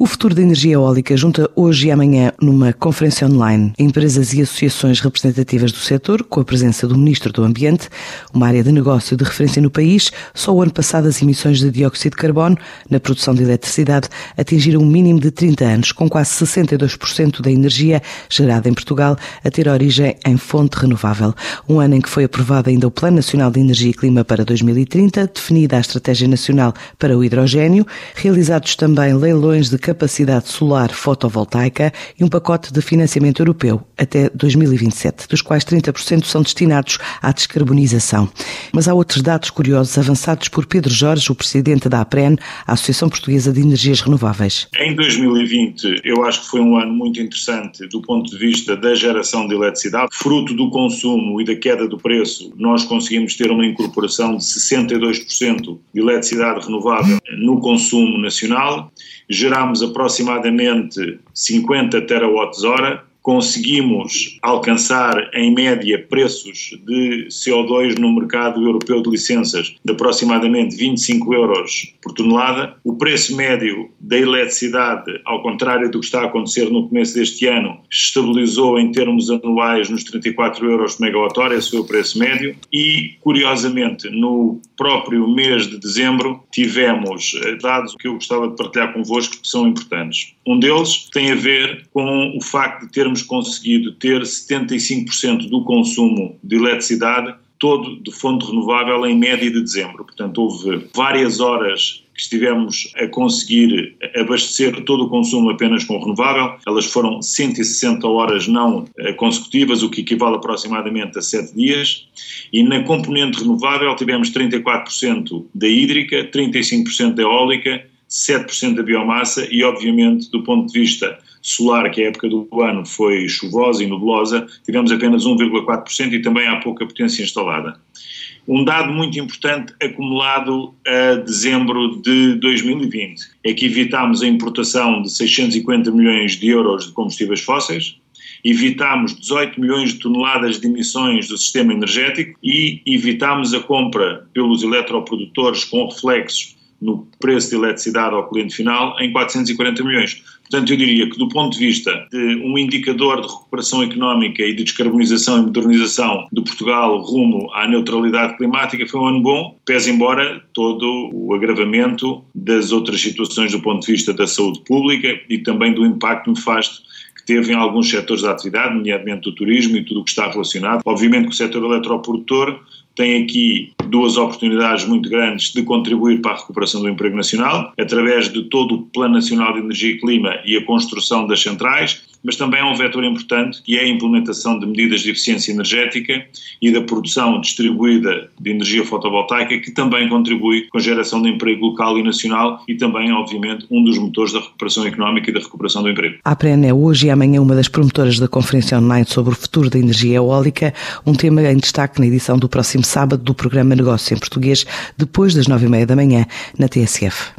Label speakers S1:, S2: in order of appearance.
S1: O futuro da energia eólica junta hoje e amanhã numa conferência online empresas e associações representativas do setor, com a presença do Ministro do Ambiente, uma área de negócio de referência no país. Só o ano passado as emissões de dióxido de carbono na produção de eletricidade atingiram um mínimo de 30 anos, com quase 62% da energia gerada em Portugal a ter origem em fonte renovável. Um ano em que foi aprovado ainda o Plano Nacional de Energia e Clima para 2030, definida a Estratégia Nacional para o Hidrogênio, realizados também leilões de capacidade solar fotovoltaica e um pacote de financiamento europeu até 2027, dos quais 30% são destinados à descarbonização. Mas há outros dados curiosos avançados por Pedro Jorge, o presidente da APREN, a Associação Portuguesa de Energias Renováveis.
S2: Em 2020, eu acho que foi um ano muito interessante do ponto de vista da geração de eletricidade. Fruto do consumo e da queda do preço, nós conseguimos ter uma incorporação de 62% de eletricidade renovável no consumo nacional. Geramos aproximadamente 50 terawatt-hora, conseguimos alcançar em média preços de CO2 no mercado europeu de licenças de aproximadamente 25 euros por tonelada. O preço médio da eletricidade, ao contrário do que está a acontecer no começo deste ano, estabilizou em termos anuais nos 34 euros por megawatt-hora, esse foi o preço médio. E, curiosamente, no próprio mês de dezembro, tivemos eh, dados que eu gostava de partilhar convosco que são importantes. Um deles tem a ver com o facto de termos conseguido ter 75% do consumo de eletricidade todo de fonte renovável em média de dezembro. Portanto, houve várias horas que estivemos a conseguir abastecer todo o consumo apenas com renovável. Elas foram 160 horas não eh, consecutivas, o que equivale aproximadamente a 7 dias. E na componente renovável tivemos 34% da hídrica, 35% da eólica, 7% da biomassa e, obviamente, do ponto de vista solar, que a época do ano foi chuvosa e nublosa, tivemos apenas 1,4% e também há pouca potência instalada. Um dado muito importante acumulado a dezembro de 2020 é que evitámos a importação de 650 milhões de euros de combustíveis fósseis, evitámos 18 milhões de toneladas de emissões do sistema energético e evitámos a compra pelos eletroprodutores com reflexos no preço de eletricidade ao cliente final em 440 milhões. Portanto, eu diria que do ponto de vista de um indicador de recuperação económica e de descarbonização e modernização de Portugal rumo à neutralidade climática foi um ano bom, pese embora todo o agravamento das outras situações do ponto de vista da saúde pública e também do impacto nefasto que teve em alguns setores da atividade, nomeadamente do turismo e tudo o que está relacionado. Obviamente que o setor eletroprodutor tem aqui duas oportunidades muito grandes de contribuir para a recuperação do emprego nacional, através de todo o Plano Nacional de Energia e Clima e a construção das centrais, mas também é um vetor importante que é a implementação de medidas de eficiência energética e da produção distribuída de energia fotovoltaica, que também contribui com a geração de emprego local e nacional e também, obviamente, um dos motores da recuperação económica e da recuperação do emprego.
S1: A APREN é hoje e amanhã uma das promotoras da conferência online sobre o futuro da energia eólica, um tema em destaque na edição do próximo sábado do programa Negócio em Português, depois das nove e meia da manhã, na TSF.